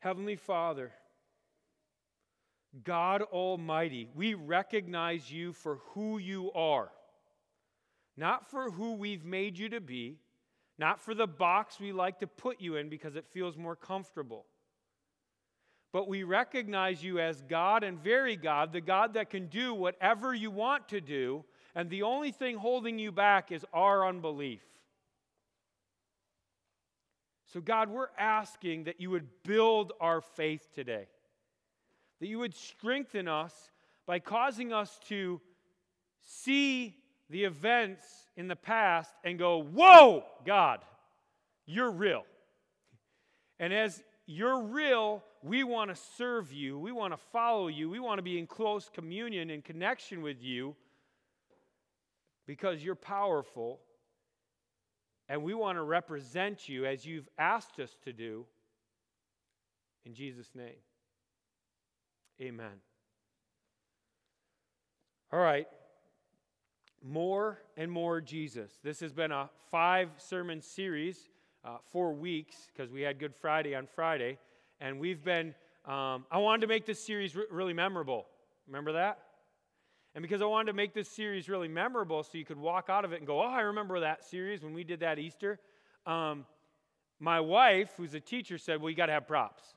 Heavenly Father, God Almighty, we recognize you for who you are, not for who we've made you to be, not for the box we like to put you in because it feels more comfortable. But we recognize you as God and very God, the God that can do whatever you want to do, and the only thing holding you back is our unbelief. So, God, we're asking that you would build our faith today, that you would strengthen us by causing us to see the events in the past and go, Whoa, God, you're real. And as you're real, we want to serve you, we want to follow you, we want to be in close communion and connection with you because you're powerful and we want to represent you as you've asked us to do. In Jesus' name. Amen. All right. More and more Jesus. This has been a five sermon series, uh, four weeks, because we had Good Friday on Friday. And we've been, um, I wanted to make this series re- really memorable. Remember that? And because I wanted to make this series really memorable so you could walk out of it and go, oh, I remember that series when we did that Easter, um, my wife, who's a teacher, said, well, you got to have props.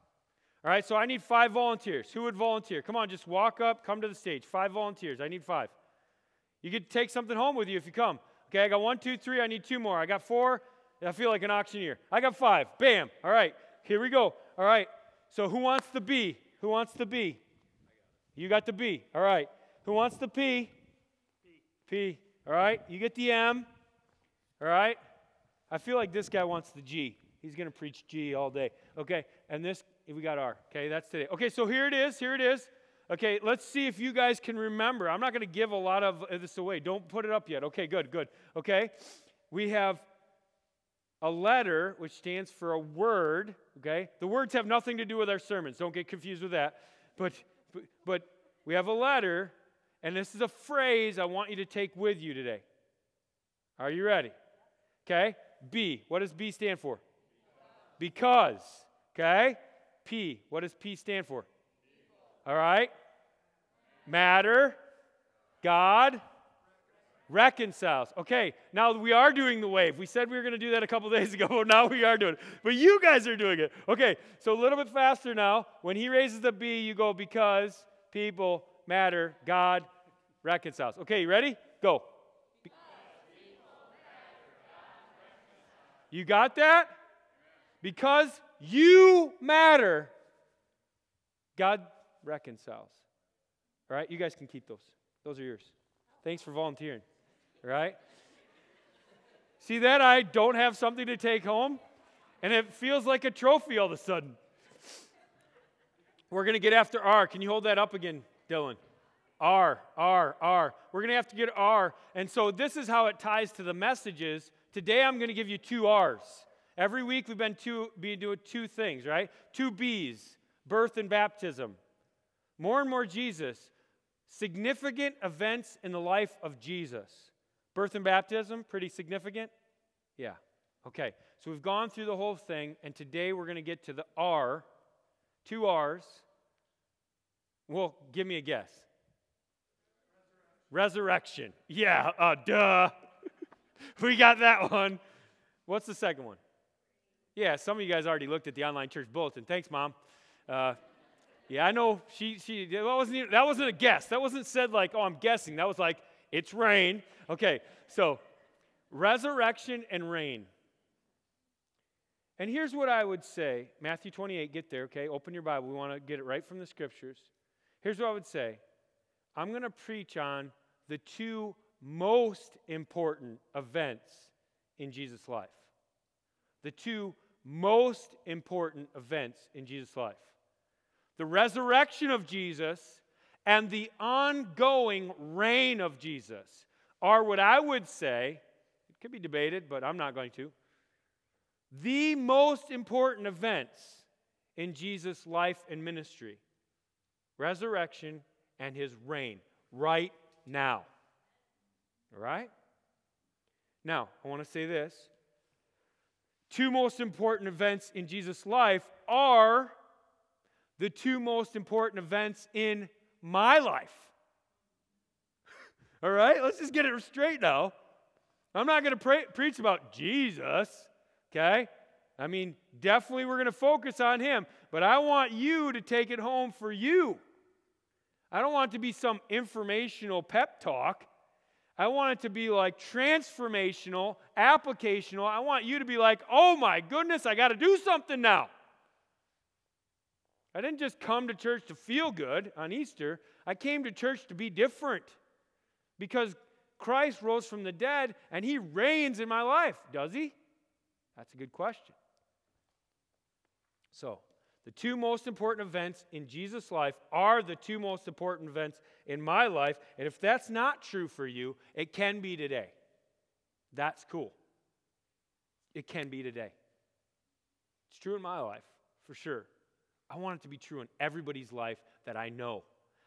All right, so I need five volunteers. Who would volunteer? Come on, just walk up, come to the stage. Five volunteers. I need five. You could take something home with you if you come. Okay, I got one, two, three. I need two more. I got four. I feel like an auctioneer. I got five. Bam. All right, here we go. All right, so who wants the B? Who wants the B? You got the B. All right. Who wants the P? P. All right. You get the M. All right. I feel like this guy wants the G. He's going to preach G all day. Okay. And this, we got R. Okay. That's today. Okay. So here it is. Here it is. Okay. Let's see if you guys can remember. I'm not going to give a lot of uh, this away. Don't put it up yet. Okay. Good. Good. Okay. We have a letter, which stands for a word. Okay. The words have nothing to do with our sermons. Don't get confused with that. But, but, but we have a letter and this is a phrase I want you to take with you today. Are you ready? Okay? B. What does B stand for? Because. Okay? P. What does P stand for? All right? Matter. God. Reconciles. Okay, now we are doing the wave. We said we were going to do that a couple days ago, but now we are doing it. But you guys are doing it. Okay, so a little bit faster now. When he raises the B, you go because, people, matter, God, reconciles. Okay, you ready? Go. You got that? Because you matter, God reconciles. All right, you guys can keep those. Those are yours. Thanks for volunteering. All right? See that? I don't have something to take home, and it feels like a trophy all of a sudden. We're going to get after R. Can you hold that up again, Dylan? R, R, R. We're going to have to get R. And so this is how it ties to the messages. Today I'm going to give you two R's. Every week we've been, two, been doing two things, right? Two B's birth and baptism. More and more Jesus. Significant events in the life of Jesus. Birth and baptism, pretty significant? Yeah. Okay. So we've gone through the whole thing, and today we're going to get to the R. Two R's. Well, give me a guess. Resurrection. Yeah, uh, duh. we got that one. What's the second one? Yeah, some of you guys already looked at the online church bulletin. Thanks, mom. Uh, yeah, I know. She she that wasn't even, that wasn't a guess. That wasn't said like, oh, I'm guessing. That was like, it's reign. Okay, so resurrection and reign. And here's what I would say Matthew 28, get there, okay? Open your Bible. We want to get it right from the scriptures. Here's what I would say. I'm going to preach on the two most important events in Jesus' life. The two most important events in Jesus' life. The resurrection of Jesus and the ongoing reign of Jesus are what I would say, it could be debated, but I'm not going to, the most important events in Jesus' life and ministry resurrection and his reign right now. All right? Now, I want to say this. Two most important events in Jesus' life are the two most important events in my life. All right, let's just get it straight now. I'm not going to preach about Jesus, okay? I mean, definitely we're going to focus on him, but I want you to take it home for you. I don't want it to be some informational pep talk. I want it to be like transformational, applicational. I want you to be like, oh my goodness, I got to do something now. I didn't just come to church to feel good on Easter, I came to church to be different because Christ rose from the dead and he reigns in my life. Does he? That's a good question. So, the two most important events in Jesus' life are the two most important events in my life. And if that's not true for you, it can be today. That's cool. It can be today. It's true in my life, for sure. I want it to be true in everybody's life that I know.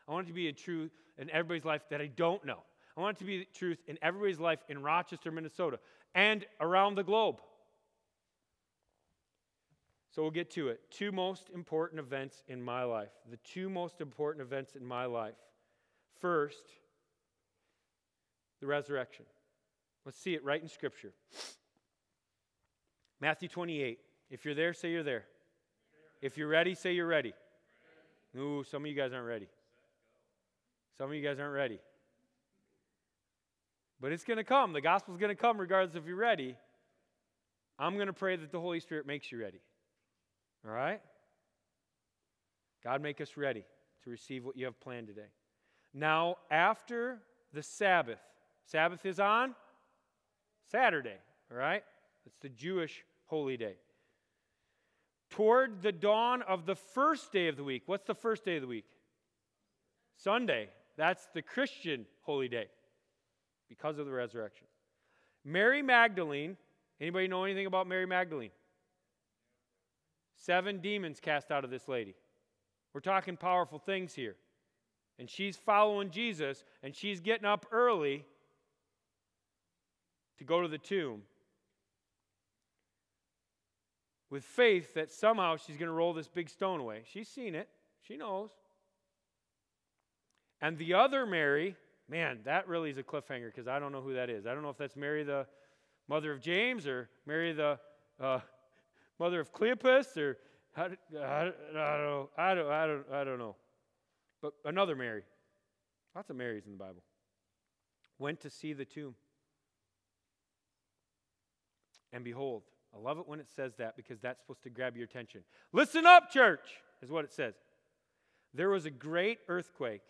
I want it to be a true in everybody's life that I don't know. I want it to be the truth in everybody's life in Rochester, Minnesota, and around the globe. So we'll get to it. Two most important events in my life. The two most important events in my life. First, the resurrection. Let's see it right in Scripture. Matthew 28. If you're there, say you're there. If you're ready, say you're ready. Ooh, some of you guys aren't ready. Some of you guys aren't ready. But it's going to come. The gospel's going to come regardless if you're ready. I'm going to pray that the Holy Spirit makes you ready. All right? God, make us ready to receive what you have planned today. Now, after the Sabbath, Sabbath is on Saturday, all right? It's the Jewish holy day. Toward the dawn of the first day of the week. What's the first day of the week? Sunday. That's the Christian holy day because of the resurrection. Mary Magdalene, anybody know anything about Mary Magdalene? Seven demons cast out of this lady. We're talking powerful things here. And she's following Jesus, and she's getting up early to go to the tomb with faith that somehow she's going to roll this big stone away. She's seen it, she knows. And the other Mary, man, that really is a cliffhanger because I don't know who that is. I don't know if that's Mary, the mother of James, or Mary, the uh, mother of Cleopas, or I, I, I, don't know. I don't, I, don't, I don't know. But another Mary. Lots of Marys in the Bible. Went to see the tomb. And behold, I love it when it says that because that's supposed to grab your attention. Listen up, church, is what it says. There was a great earthquake.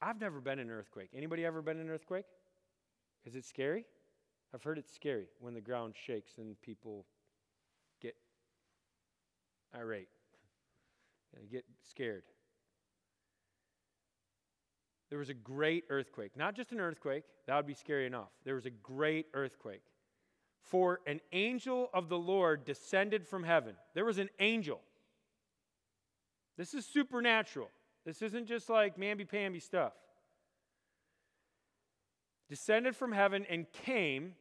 I've never been in an earthquake. Anybody ever been in an earthquake? Is it scary? I've heard it's scary when the ground shakes and people get irate. They get scared. There was a great earthquake. Not just an earthquake, that would be scary enough. There was a great earthquake. For an angel of the Lord descended from heaven. There was an angel. This is supernatural. This isn't just like mamby pamby stuff. Descended from heaven and came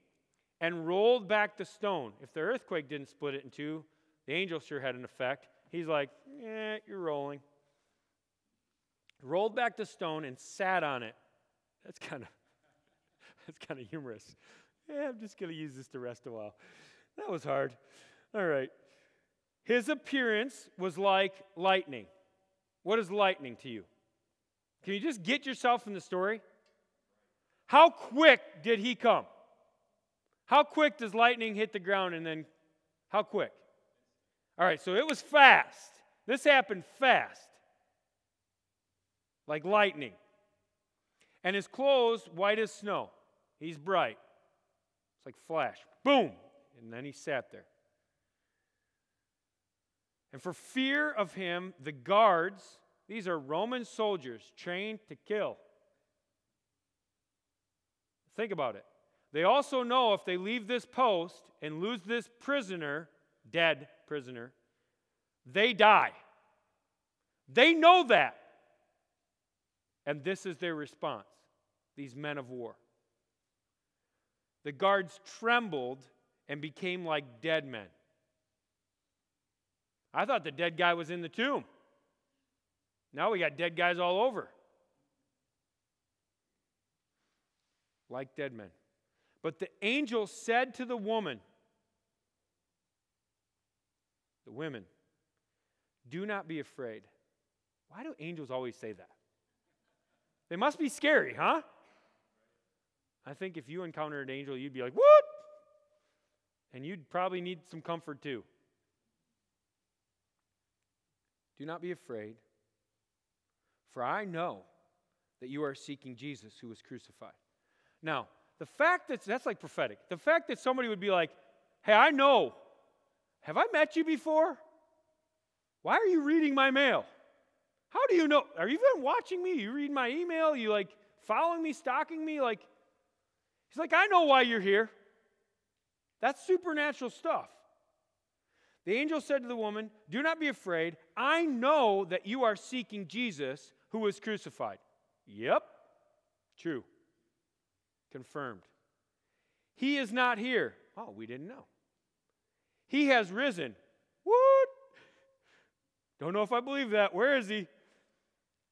and rolled back the stone. If the earthquake didn't split it in two, the angel sure had an effect. He's like, eh, you're rolling. Rolled back the stone and sat on it. That's kind of that's kind of humorous. Yeah, I'm just going to use this to rest a while. That was hard. All right. His appearance was like lightning. What is lightning to you? Can you just get yourself in the story? How quick did he come? How quick does lightning hit the ground and then how quick? All right, so it was fast. This happened fast. Like lightning. And his clothes white as snow. He's bright. It's like flash. Boom. And then he sat there. And for fear of him, the guards, these are Roman soldiers trained to kill. Think about it. They also know if they leave this post and lose this prisoner, dead prisoner, they die. They know that. And this is their response, these men of war. The guards trembled and became like dead men. I thought the dead guy was in the tomb. Now we got dead guys all over. Like dead men. But the angel said to the woman, the women, do not be afraid. Why do angels always say that? They must be scary, huh? I think if you encountered an angel, you'd be like, what? And you'd probably need some comfort too. Do not be afraid, for I know that you are seeking Jesus who was crucified. Now, the fact that that's like prophetic, the fact that somebody would be like, hey, I know, have I met you before? Why are you reading my mail? How do you know? Are you even watching me? You read my email? You like following me, stalking me? Like, he's like, I know why you're here. That's supernatural stuff. The angel said to the woman, Do not be afraid. I know that you are seeking Jesus who was crucified. Yep, true. Confirmed. He is not here. Oh, we didn't know. He has risen. What? Don't know if I believe that. Where is he?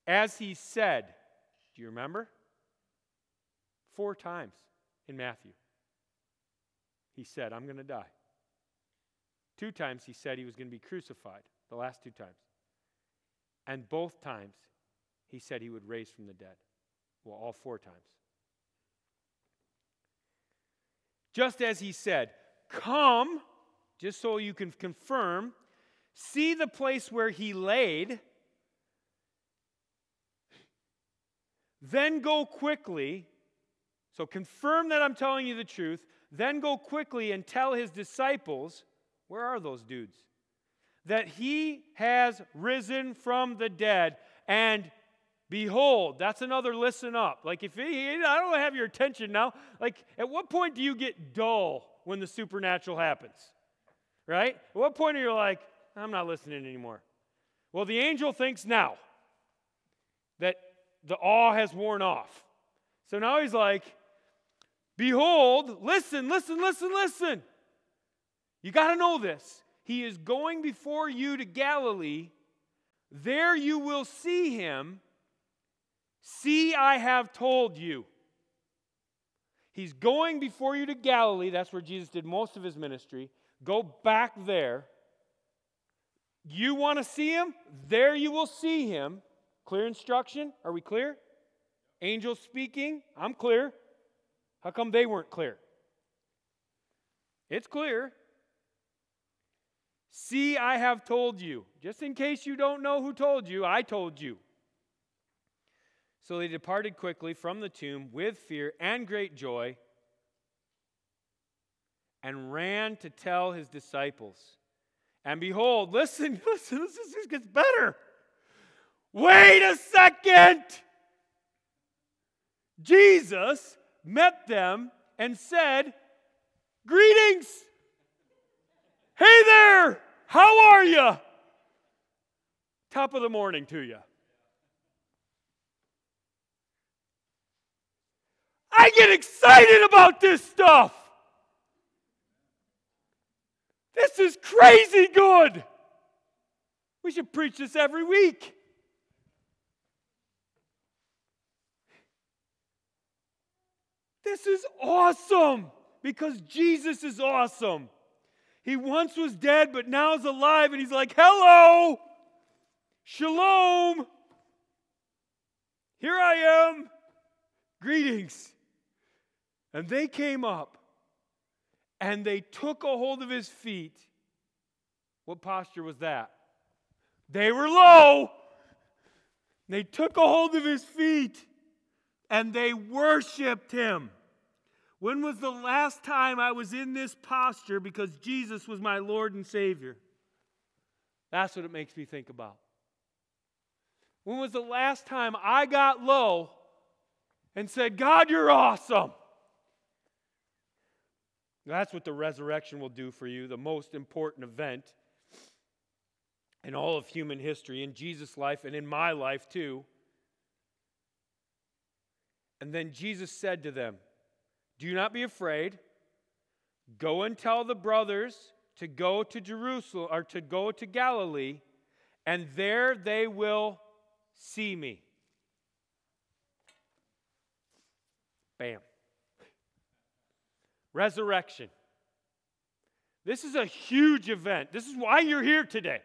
As he said. Do you remember? Four times in Matthew. He said, I'm going to die. Two times he said he was going to be crucified, the last two times. And both times he said he would raise from the dead. Well, all four times. Just as he said, Come, just so you can confirm, see the place where he laid, then go quickly. So confirm that I'm telling you the truth. Then go quickly and tell his disciples where are those dudes? That he has risen from the dead. And behold, that's another listen up. Like, if he, I don't have your attention now. Like, at what point do you get dull when the supernatural happens? Right? At what point are you like, I'm not listening anymore? Well, the angel thinks now that the awe has worn off. So now he's like, Behold, listen, listen, listen, listen. You got to know this. He is going before you to Galilee. There you will see him. See, I have told you. He's going before you to Galilee. That's where Jesus did most of his ministry. Go back there. You want to see him? There you will see him. Clear instruction? Are we clear? Angels speaking? I'm clear. How come they weren't clear? It's clear. See, I have told you. Just in case you don't know who told you, I told you. So they departed quickly from the tomb with fear and great joy and ran to tell his disciples. And behold, listen, listen, this, this gets better. Wait a second. Jesus met them and said, Greetings. Hey there, how are you? Top of the morning to you. I get excited about this stuff. This is crazy good. We should preach this every week. This is awesome because Jesus is awesome. He once was dead, but now is alive, and he's like, Hello, shalom. Here I am. Greetings. And they came up and they took a hold of his feet. What posture was that? They were low. They took a hold of his feet and they worshiped him. When was the last time I was in this posture because Jesus was my Lord and Savior? That's what it makes me think about. When was the last time I got low and said, God, you're awesome? That's what the resurrection will do for you, the most important event in all of human history, in Jesus' life and in my life too. And then Jesus said to them, do not be afraid. Go and tell the brothers to go to Jerusalem or to go to Galilee, and there they will see me. Bam. Resurrection. This is a huge event. This is why you're here today.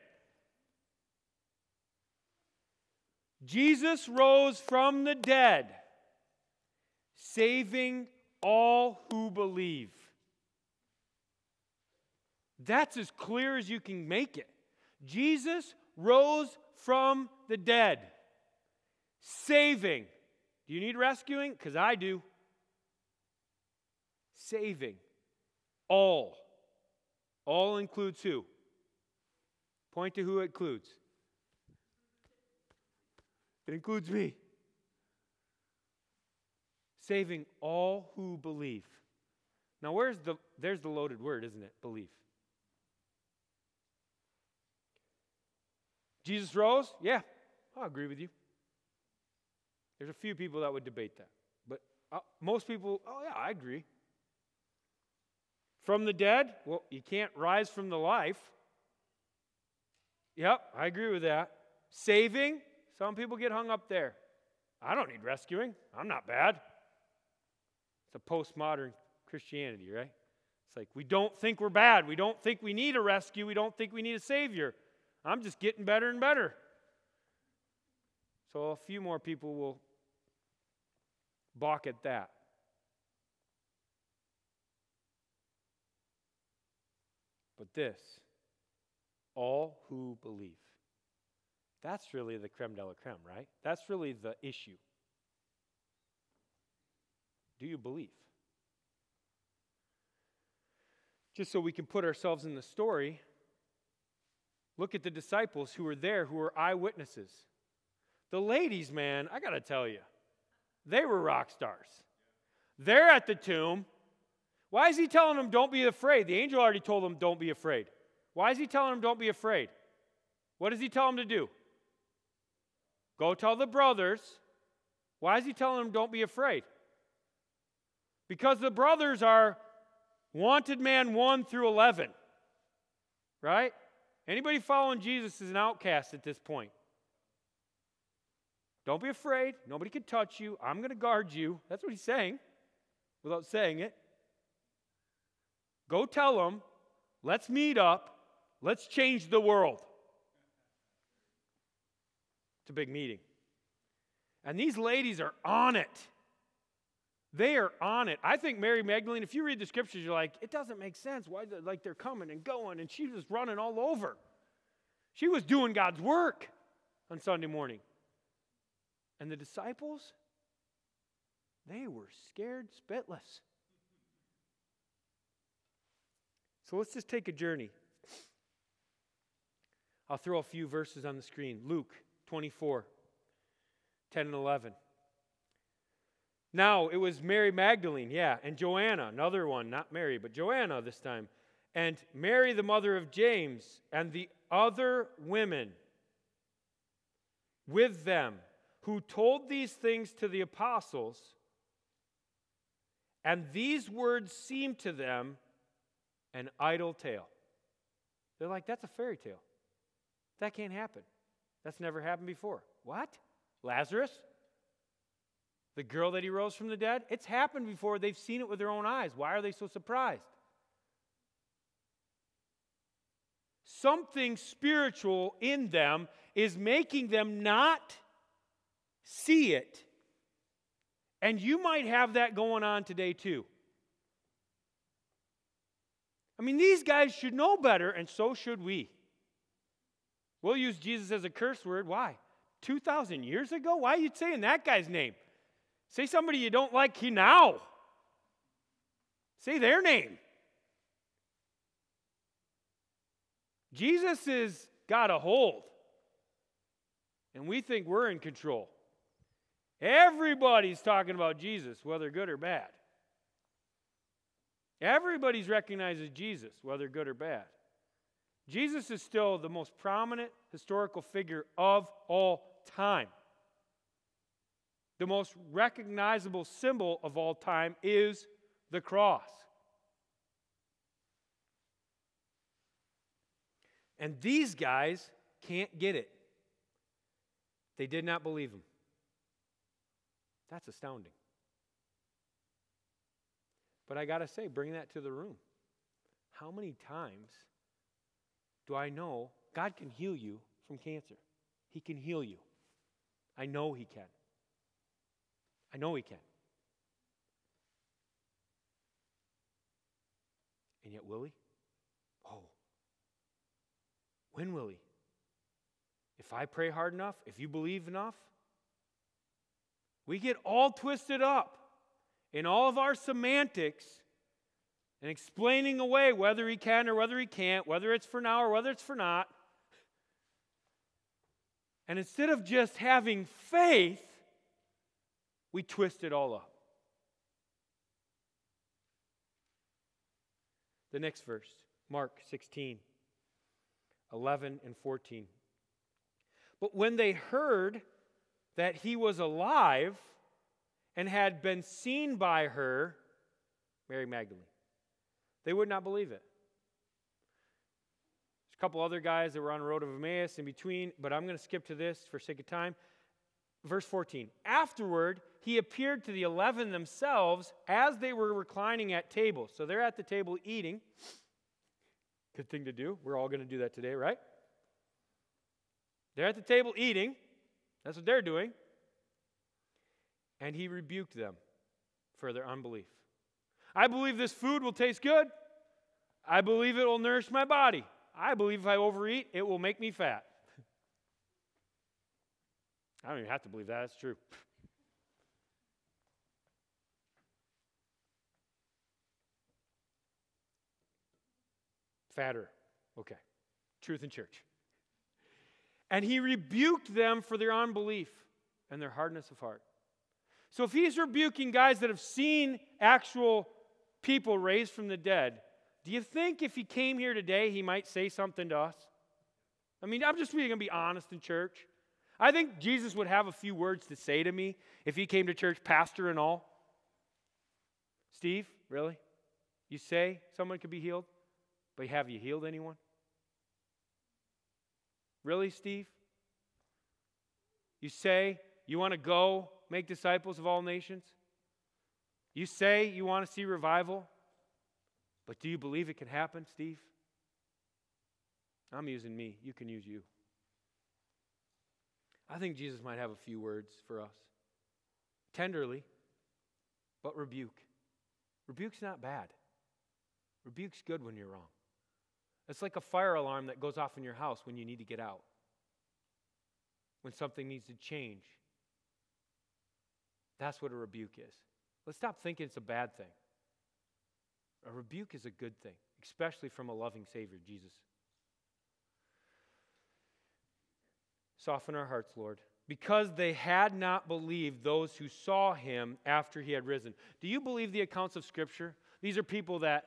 Jesus rose from the dead, saving all who believe. That's as clear as you can make it. Jesus rose from the dead, saving. Do you need rescuing? Because I do. Saving all. All includes who? Point to who it includes. It includes me. Saving all who believe. Now, where's the there's the loaded word, isn't it? Belief. Jesus rose? Yeah, i agree with you. There's a few people that would debate that. But uh, most people, oh, yeah, I agree. From the dead? Well, you can't rise from the life. Yep, I agree with that. Saving? Some people get hung up there. I don't need rescuing. I'm not bad. It's a postmodern Christianity, right? It's like we don't think we're bad. We don't think we need a rescue. We don't think we need a savior. I'm just getting better and better. So a few more people will balk at that. But this, all who believe. That's really the creme de la creme, right? That's really the issue. Do you believe? Just so we can put ourselves in the story, look at the disciples who were there, who were eyewitnesses. The ladies, man, I got to tell you, they were rock stars. They're at the tomb. Why is he telling them, don't be afraid? The angel already told them, don't be afraid. Why is he telling them, don't be afraid? What does he tell them to do? Go tell the brothers. Why is he telling them, don't be afraid? Because the brothers are wanted man 1 through 11. Right? Anybody following Jesus is an outcast at this point. Don't be afraid. Nobody can touch you. I'm going to guard you. That's what he's saying without saying it. Go tell them, let's meet up, let's change the world. It's a big meeting. And these ladies are on it. They are on it. I think Mary Magdalene, if you read the scriptures, you're like, it doesn't make sense. Why, like, they're coming and going, and she was running all over. She was doing God's work on Sunday morning. And the disciples, they were scared spitless. So let's just take a journey. I'll throw a few verses on the screen. Luke 24, 10 and 11. Now, it was Mary Magdalene, yeah, and Joanna, another one, not Mary, but Joanna this time, and Mary, the mother of James, and the other women with them who told these things to the apostles, and these words seemed to them an idle tale. They're like, that's a fairy tale. That can't happen. That's never happened before. What? Lazarus? The girl that he rose from the dead? It's happened before. They've seen it with their own eyes. Why are they so surprised? Something spiritual in them is making them not see it. And you might have that going on today too. I mean, these guys should know better, and so should we. We'll use Jesus as a curse word. Why? 2,000 years ago? Why are you saying that guy's name? Say somebody you don't like he now. Say their name. Jesus has got a hold, and we think we're in control. Everybody's talking about Jesus, whether good or bad. Everybody's recognizes Jesus, whether good or bad. Jesus is still the most prominent historical figure of all time. The most recognizable symbol of all time is the cross. And these guys can't get it. They did not believe him. That's astounding. But I got to say, bring that to the room. How many times do I know God can heal you from cancer? He can heal you. I know He can. I know He can. And yet, will He? Oh. When will He? If I pray hard enough, if you believe enough, we get all twisted up in all of our semantics and explaining away whether he can or whether he can't, whether it's for now or whether it's for not. And instead of just having faith, we twist it all up. The next verse, Mark 16, 11 and 14. But when they heard that he was alive and had been seen by her, Mary Magdalene, they would not believe it. There's a couple other guys that were on the road of Emmaus in between, but I'm going to skip to this for sake of time. Verse 14 Afterward, he appeared to the eleven themselves as they were reclining at table. So they're at the table eating. Good thing to do. We're all going to do that today, right? They're at the table eating. That's what they're doing. And he rebuked them for their unbelief. I believe this food will taste good. I believe it will nourish my body. I believe if I overeat, it will make me fat. I don't even have to believe that. That's true. Fatter. Okay. Truth in church. And he rebuked them for their unbelief and their hardness of heart. So if he's rebuking guys that have seen actual people raised from the dead, do you think if he came here today, he might say something to us? I mean, I'm just really going to be honest in church. I think Jesus would have a few words to say to me if he came to church, pastor and all. Steve, really? You say someone could be healed, but have you healed anyone? Really, Steve? You say you want to go make disciples of all nations? You say you want to see revival? But do you believe it can happen, Steve? I'm using me. You can use you. I think Jesus might have a few words for us. Tenderly, but rebuke. Rebuke's not bad. Rebuke's good when you're wrong. It's like a fire alarm that goes off in your house when you need to get out, when something needs to change. That's what a rebuke is. Let's stop thinking it's a bad thing. A rebuke is a good thing, especially from a loving Savior, Jesus. Soften our hearts, Lord, because they had not believed those who saw him after he had risen. Do you believe the accounts of Scripture? These are people that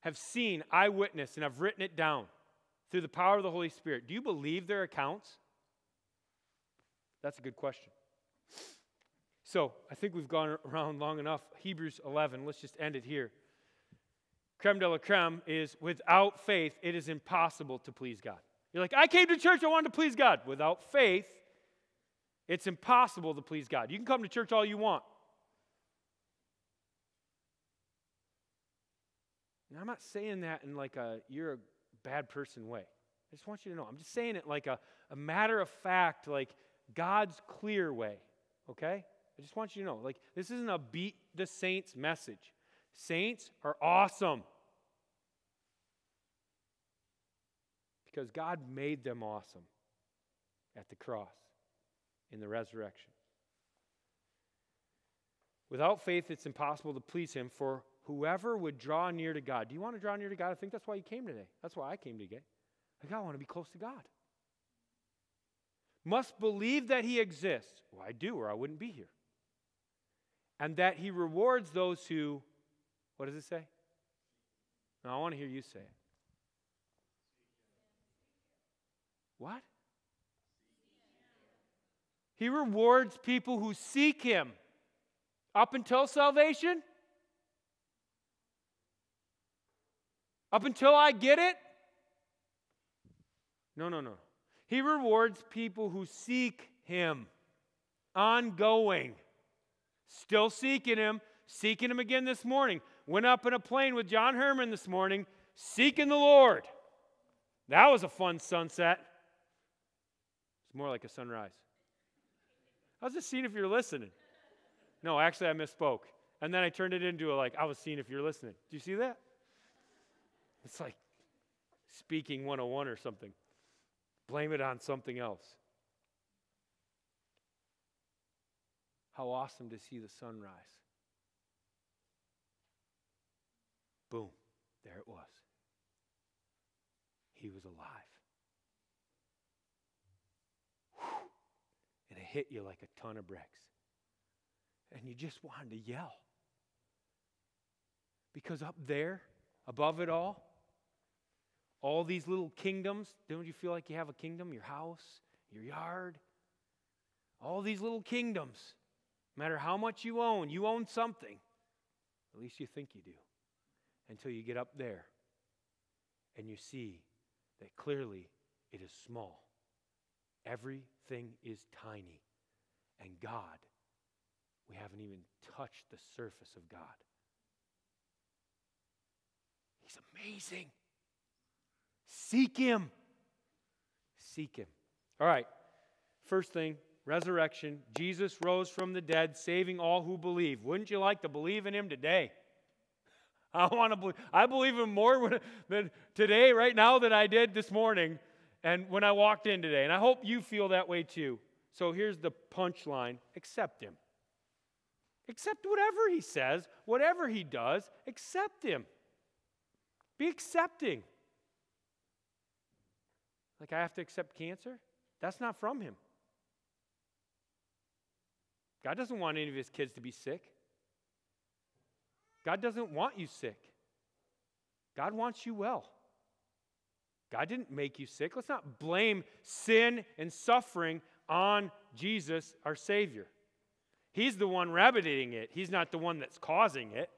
have seen, eyewitness, and have written it down through the power of the Holy Spirit. Do you believe their accounts? That's a good question. So, I think we've gone around long enough. Hebrews 11, let's just end it here. Creme de la creme is without faith, it is impossible to please God. You're like, I came to church, I wanted to please God. Without faith, it's impossible to please God. You can come to church all you want. Now, I'm not saying that in like a you're a bad person way. I just want you to know. I'm just saying it like a, a matter of fact, like God's clear way. Okay? I just want you to know. Like, this isn't a beat the saints message. Saints are awesome. Because God made them awesome at the cross, in the resurrection. Without faith, it's impossible to please Him, for whoever would draw near to God. Do you want to draw near to God? I think that's why you came today. That's why I came today. Like, I want to be close to God. Must believe that He exists. Well, I do, or I wouldn't be here. And that He rewards those who, what does it say? No, I want to hear you say it. What? He rewards people who seek Him. Up until salvation? Up until I get it, No, no, no. He rewards people who seek Him ongoing. Still seeking Him, seeking Him again this morning. Went up in a plane with John Herman this morning, seeking the Lord. That was a fun sunset. It's more like a sunrise. I was just seeing if you're listening. No, actually, I misspoke. And then I turned it into a like, I was seeing if you're listening. Do you see that? It's like speaking 101 or something. Blame it on something else. How awesome to see the sunrise. Boom, there it was. He was alive. Whew. And it hit you like a ton of bricks. And you just wanted to yell. Because up there, above it all, all these little kingdoms, don't you feel like you have a kingdom? Your house, your yard, all these little kingdoms. No matter how much you own, you own something. At least you think you do. Until you get up there and you see that clearly it is small. Everything is tiny. And God, we haven't even touched the surface of God. He's amazing. Seek Him. Seek Him. All right. First thing resurrection. Jesus rose from the dead, saving all who believe. Wouldn't you like to believe in Him today? I want to believe. I believe Him more than today, right now, than I did this morning and when I walked in today. And I hope you feel that way too. So here's the punchline accept Him. Accept whatever He says, whatever He does, accept Him. Be accepting. Like I have to accept cancer? That's not from Him. God doesn't want any of His kids to be sick. God doesn't want you sick. God wants you well. God didn't make you sick. Let's not blame sin and suffering on Jesus, our Savior. He's the one remedying it, He's not the one that's causing it.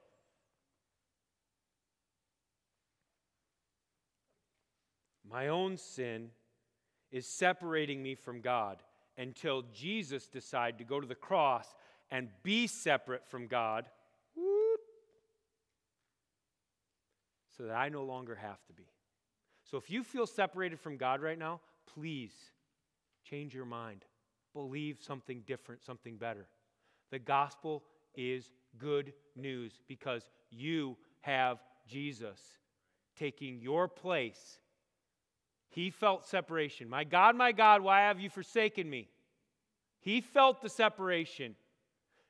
My own sin is separating me from God until Jesus decided to go to the cross and be separate from God so that I no longer have to be. So if you feel separated from God right now, please change your mind. Believe something different, something better. The gospel is good news because you have Jesus taking your place he felt separation. My God, my God, why have you forsaken me? He felt the separation.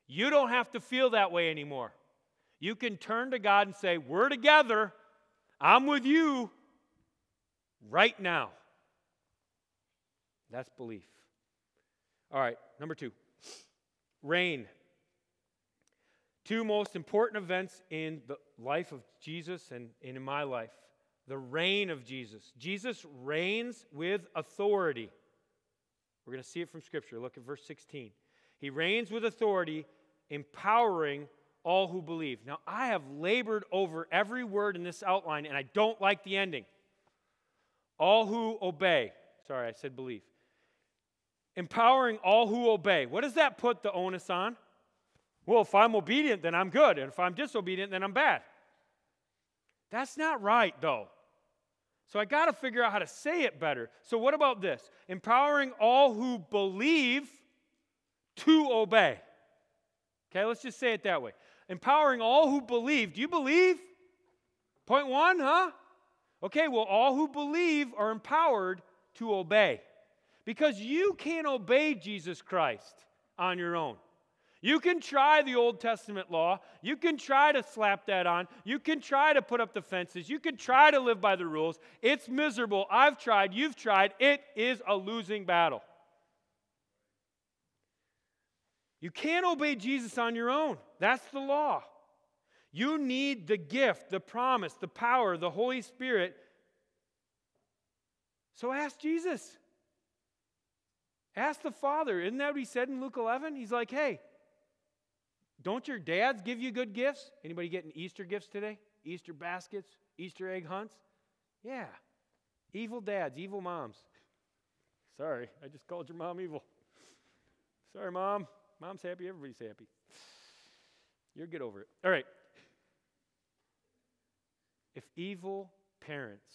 You don't have to feel that way anymore. You can turn to God and say, We're together. I'm with you right now. That's belief. All right, number two reign. Two most important events in the life of Jesus and in my life the reign of Jesus. Jesus reigns with authority. We're going to see it from Scripture. Look at verse 16. He reigns with authority, empowering all who believe. Now, I have labored over every word in this outline, and I don't like the ending. All who obey. Sorry, I said believe. Empowering all who obey. What does that put the onus on? Well, if I'm obedient, then I'm good. And if I'm disobedient, then I'm bad. That's not right, though. So I got to figure out how to say it better. So, what about this? Empowering all who believe to obey. Okay, let's just say it that way. Empowering all who believe. Do you believe? Point one, huh? Okay, well, all who believe are empowered to obey. Because you can't obey Jesus Christ on your own. You can try the Old Testament law. You can try to slap that on. You can try to put up the fences. You can try to live by the rules. It's miserable. I've tried. You've tried. It is a losing battle. You can't obey Jesus on your own. That's the law. You need the gift, the promise, the power, the Holy Spirit. So ask Jesus. Ask the Father. Isn't that what he said in Luke 11? He's like, hey, don't your dads give you good gifts? Anybody getting Easter gifts today? Easter baskets, Easter egg hunts? Yeah. Evil dads, evil moms. Sorry, I just called your mom evil. Sorry, mom. Mom's happy, everybody's happy. You'll get over it. All right. If evil parents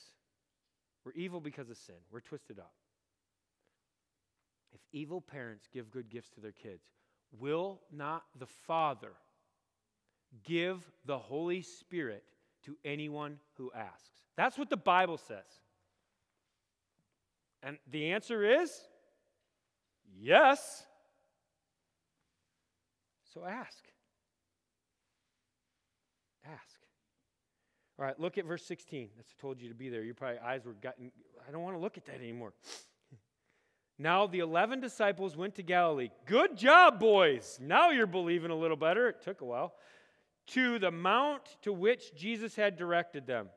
were evil because of sin, we're twisted up. If evil parents give good gifts to their kids, will not the Father give the Holy Spirit to anyone who asks? That's what the Bible says. And the answer is yes. So ask. Ask. All right, look at verse 16. That's I told you to be there. Your probably eyes were gotten. I don't want to look at that anymore. Now the 11 disciples went to Galilee. Good job, boys. Now you're believing a little better. It took a while. To the mount to which Jesus had directed them.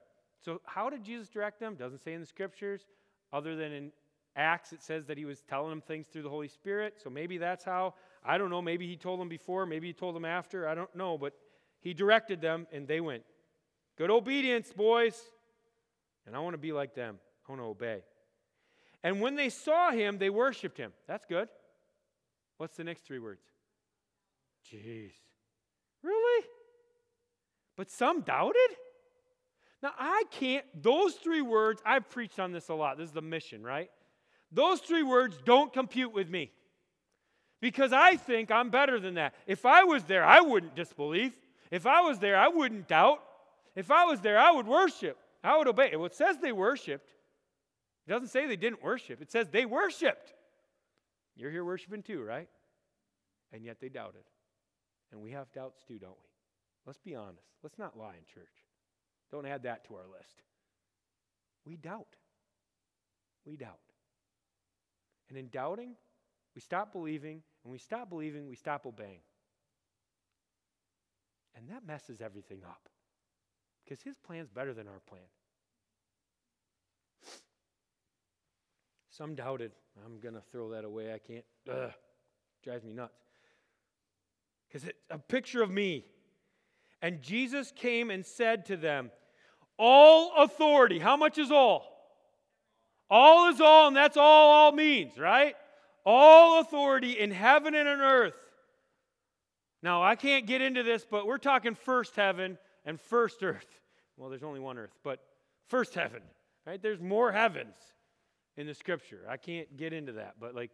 So, how did Jesus direct them? Doesn't say in the scriptures, other than in Acts, it says that he was telling them things through the Holy Spirit. So, maybe that's how. I don't know. Maybe he told them before. Maybe he told them after. I don't know. But he directed them, and they went. Good obedience, boys. And I want to be like them. I want to obey. And when they saw him, they worshiped him. That's good. What's the next three words? Jeez. Really? But some doubted? Now, I can't, those three words, I've preached on this a lot. This is the mission, right? Those three words don't compute with me because I think I'm better than that. If I was there, I wouldn't disbelieve. If I was there, I wouldn't doubt. If I was there, I would worship. I would obey. Well, it says they worshiped. It doesn't say they didn't worship, it says they worshiped. You're here worshiping too, right? And yet they doubted. And we have doubts too, don't we? Let's be honest. Let's not lie in church. Don't add that to our list. We doubt. We doubt. And in doubting, we stop believing. And we stop believing, we stop obeying. And that messes everything up. Because his plan's better than our plan. Some doubted. I'm going to throw that away. I can't. Ugh, drives me nuts. Because it's a picture of me. And Jesus came and said to them, All authority. How much is all? All is all, and that's all all means, right? All authority in heaven and on earth. Now, I can't get into this, but we're talking first heaven and first earth. Well, there's only one earth, but first heaven, right? There's more heavens in the scripture. I can't get into that, but like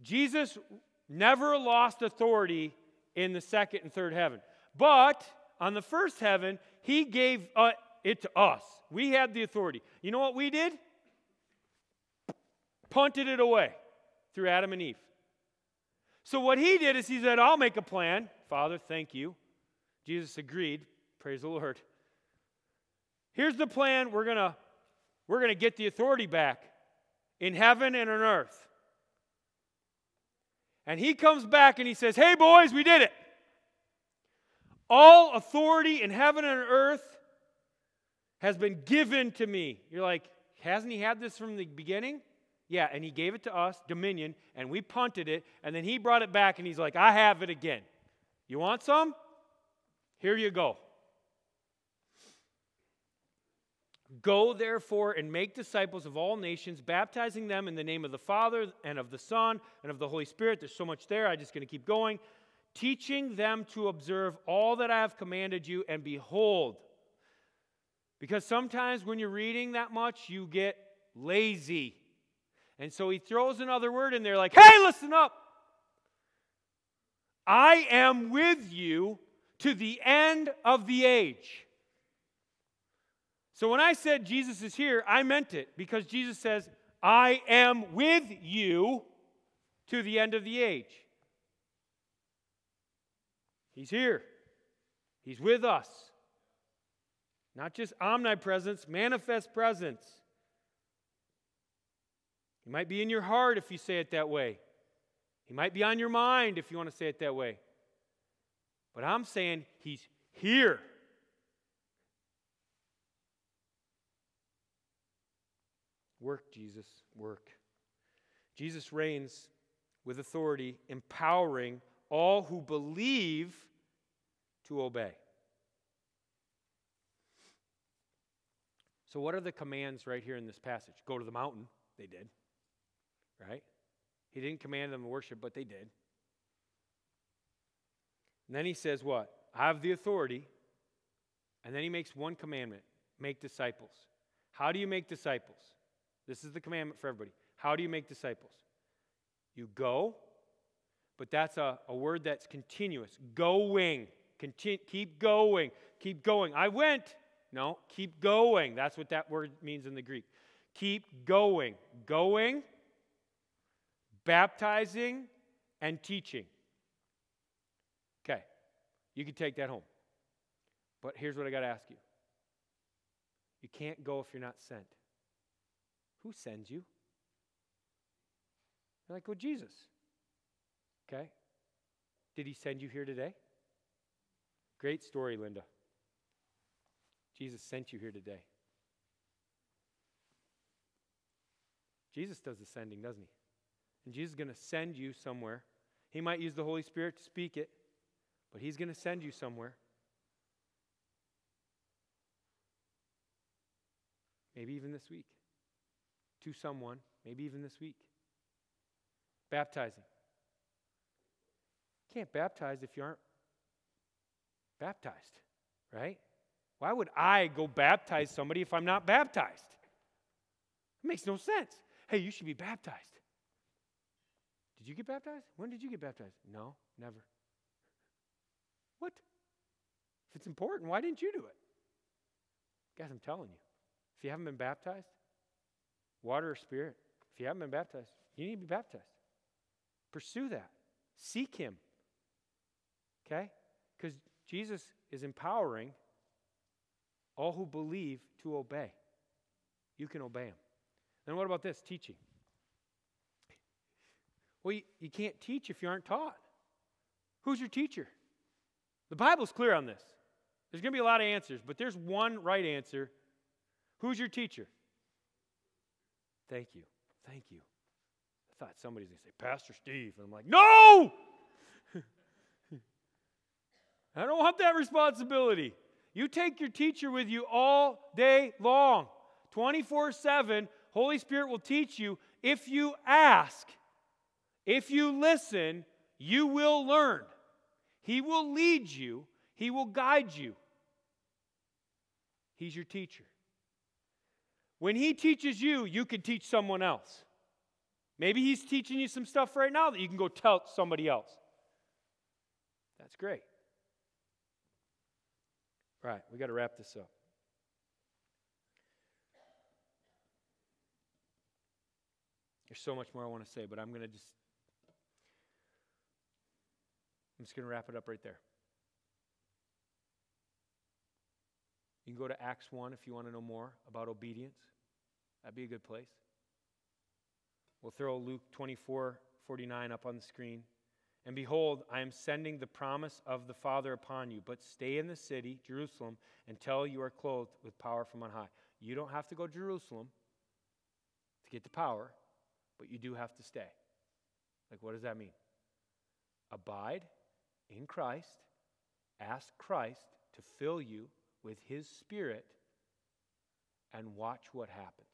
Jesus never lost authority in the second and third heaven. But on the first heaven, he gave uh, it to us. We had the authority. You know what we did? Punted it away through Adam and Eve. So what he did is he said, I'll make a plan. Father, thank you. Jesus agreed. Praise the Lord. Here's the plan. We're going to we're going to get the authority back in heaven and on earth. And he comes back and he says, "Hey boys, we did it. All authority in heaven and earth has been given to me." You're like, "Hasn't he had this from the beginning?" Yeah, and he gave it to us, dominion, and we punted it, and then he brought it back and he's like, I have it again. You want some? Here you go. Go therefore and make disciples of all nations, baptizing them in the name of the Father and of the Son and of the Holy Spirit. There's so much there. I'm just going to keep going. Teaching them to observe all that I have commanded you, and behold, because sometimes when you're reading that much, you get lazy. And so he throws another word in there like, hey, listen up. I am with you to the end of the age. So when I said Jesus is here, I meant it because Jesus says, I am with you to the end of the age. He's here, He's with us. Not just omnipresence, manifest presence. He might be in your heart if you say it that way. He might be on your mind if you want to say it that way. But I'm saying he's here. Work, Jesus, work. Jesus reigns with authority, empowering all who believe to obey. So, what are the commands right here in this passage? Go to the mountain. They did. right? He didn't command them to worship, but they did. And then he says, What? I have the authority. And then he makes one commandment make disciples. How do you make disciples? This is the commandment for everybody. How do you make disciples? You go, but that's a, a word that's continuous. Going. Continue, keep going. Keep going. I went. No, keep going. That's what that word means in the Greek. Keep going. Going, baptizing, and teaching. Okay, you can take that home. But here's what I got to ask you you can't go if you're not sent. Who sends you? You're like, well, Jesus. Okay. Did he send you here today? Great story, Linda. Jesus sent you here today. Jesus does the sending, doesn't he? And Jesus is going to send you somewhere. He might use the Holy Spirit to speak it, but he's going to send you somewhere. Maybe even this week. To someone, maybe even this week. Baptizing. You can't baptize if you aren't baptized, right? Why would I go baptize somebody if I'm not baptized? It makes no sense. Hey, you should be baptized. Did you get baptized? When did you get baptized? No, never. What? If it's important, why didn't you do it? Guys, I'm telling you. If you haven't been baptized, water or spirit, if you haven't been baptized, you need to be baptized. Pursue that. Seek Him. Okay? Because Jesus is empowering all who believe to obey. You can obey Him. Then what about this? Teaching. Well, you, you can't teach if you aren't taught. Who's your teacher? The Bible's clear on this. There's going to be a lot of answers, but there's one right answer Who's your teacher? Thank you. Thank you. I thought somebody's going to say, Pastor Steve. And I'm like, no! I don't want that responsibility. You take your teacher with you all day long, 24 7. Holy Spirit will teach you. If you ask, if you listen, you will learn. He will lead you, He will guide you. He's your teacher. When He teaches you, you can teach someone else. Maybe He's teaching you some stuff right now that you can go tell somebody else. That's great. Right, we got to wrap this up. There's so much more I want to say, but I'm going to just I'm just going to wrap it up right there. You can go to Acts 1 if you want to know more about obedience. That'd be a good place. We'll throw Luke 24 49 up on the screen. And behold, I am sending the promise of the Father upon you, but stay in the city, Jerusalem, until you are clothed with power from on high. You don't have to go to Jerusalem to get the power, but you do have to stay. Like, what does that mean? Abide in Christ, ask Christ to fill you with His Spirit, and watch what happens.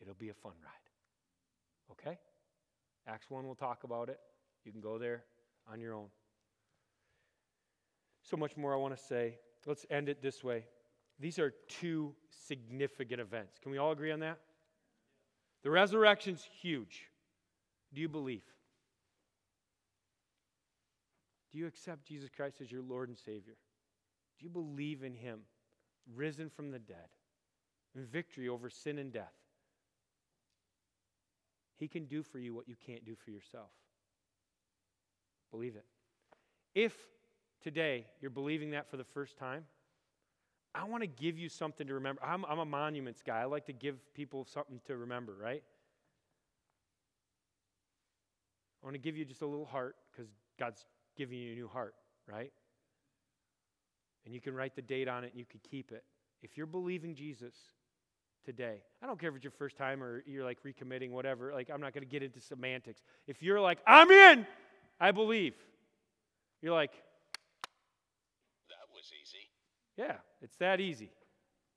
It'll be a fun ride. Okay? Acts 1 will talk about it. You can go there on your own. So much more I want to say. Let's end it this way. These are two significant events. Can we all agree on that? The resurrection's huge. Do you believe? Do you accept Jesus Christ as your Lord and Savior? Do you believe in Him, risen from the dead, in victory over sin and death? He can do for you what you can't do for yourself. Believe it. If today you're believing that for the first time, I want to give you something to remember. I'm, I'm a monuments guy. I like to give people something to remember, right? I want to give you just a little heart because God's giving you a new heart, right? And you can write the date on it and you can keep it. If you're believing Jesus, today. I don't care if it's your first time or you're like recommitting, whatever. Like, I'm not going to get into semantics. If you're like, I'm in, I believe, you're like, that was easy. Yeah, it's that easy.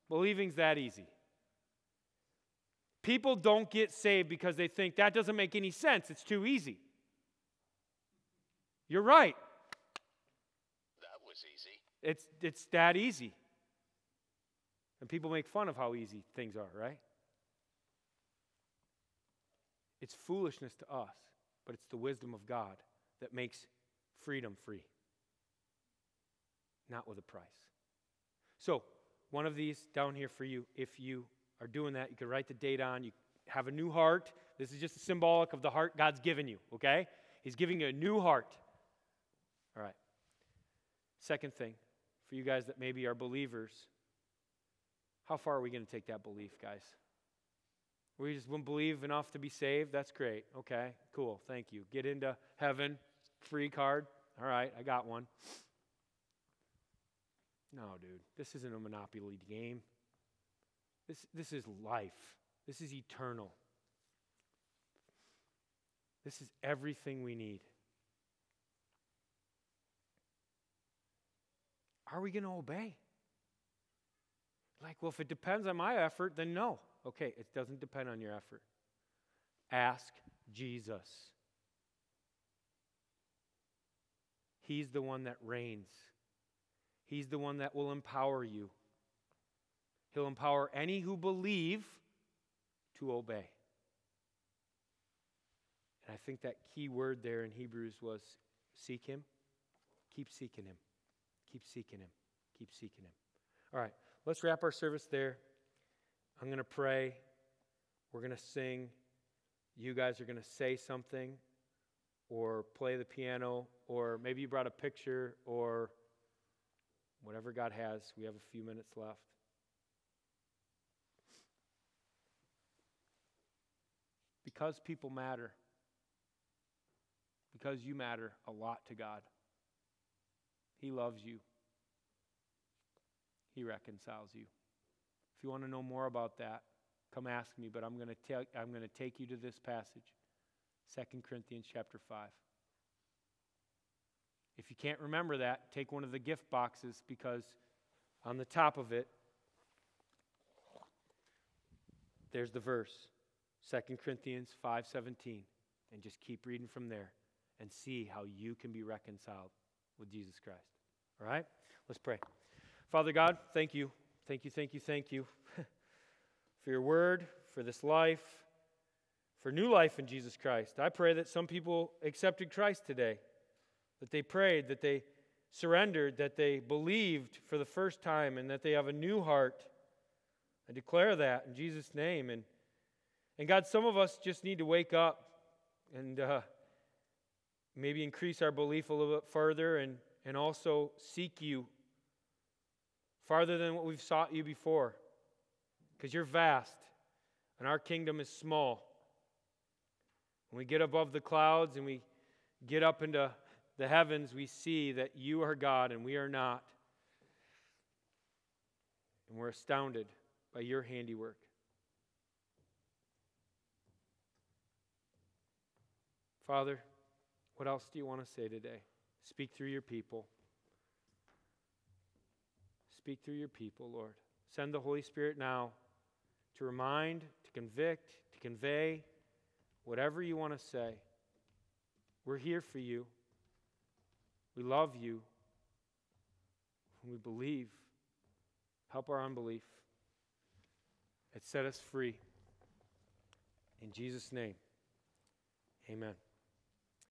Believing's that easy. People don't get saved because they think that doesn't make any sense. It's too easy. You're right. That was easy. It's, it's that easy. And people make fun of how easy things are, right? It's foolishness to us, but it's the wisdom of God that makes freedom free, not with a price. So, one of these down here for you. If you are doing that, you can write the date on. You have a new heart. This is just symbolic of the heart God's given you, okay? He's giving you a new heart. All right. Second thing, for you guys that maybe are believers, how far are we going to take that belief, guys? We just won't believe enough to be saved? That's great. Okay, cool. Thank you. Get into heaven. Free card. All right, I got one. No, dude, this isn't a monopoly game. This, this is life, this is eternal. This is everything we need. Are we going to obey? Like, well, if it depends on my effort, then no. Okay, it doesn't depend on your effort. Ask Jesus. He's the one that reigns. He's the one that will empower you. He'll empower any who believe to obey. And I think that key word there in Hebrews was seek Him. Keep seeking Him. Keep seeking Him. Keep seeking Him. All right, let's wrap our service there. I'm going to pray. We're going to sing. You guys are going to say something or play the piano, or maybe you brought a picture or whatever God has. We have a few minutes left. Because people matter, because you matter a lot to God, He loves you, He reconciles you. If you want to know more about that, come ask me, but I'm going to tell I'm going to take you to this passage. 2 Corinthians chapter 5. If you can't remember that, take one of the gift boxes because on the top of it there's the verse 2 Corinthians 5:17 and just keep reading from there and see how you can be reconciled with Jesus Christ. All right? Let's pray. Father God, thank you. Thank you, thank you, thank you for your word, for this life, for new life in Jesus Christ. I pray that some people accepted Christ today, that they prayed, that they surrendered, that they believed for the first time, and that they have a new heart. I declare that in Jesus' name. And, and God, some of us just need to wake up and uh, maybe increase our belief a little bit further and, and also seek you farther than what we've sought you before because you're vast and our kingdom is small. When we get above the clouds and we get up into the heavens, we see that you are God and we are not. And we're astounded by your handiwork. Father, what else do you want to say today? Speak through your people. Speak through your people, Lord. Send the Holy Spirit now to remind, to convict, to convey, whatever you want to say. We're here for you. We love you. We believe. Help our unbelief. It set us free. In Jesus' name, amen.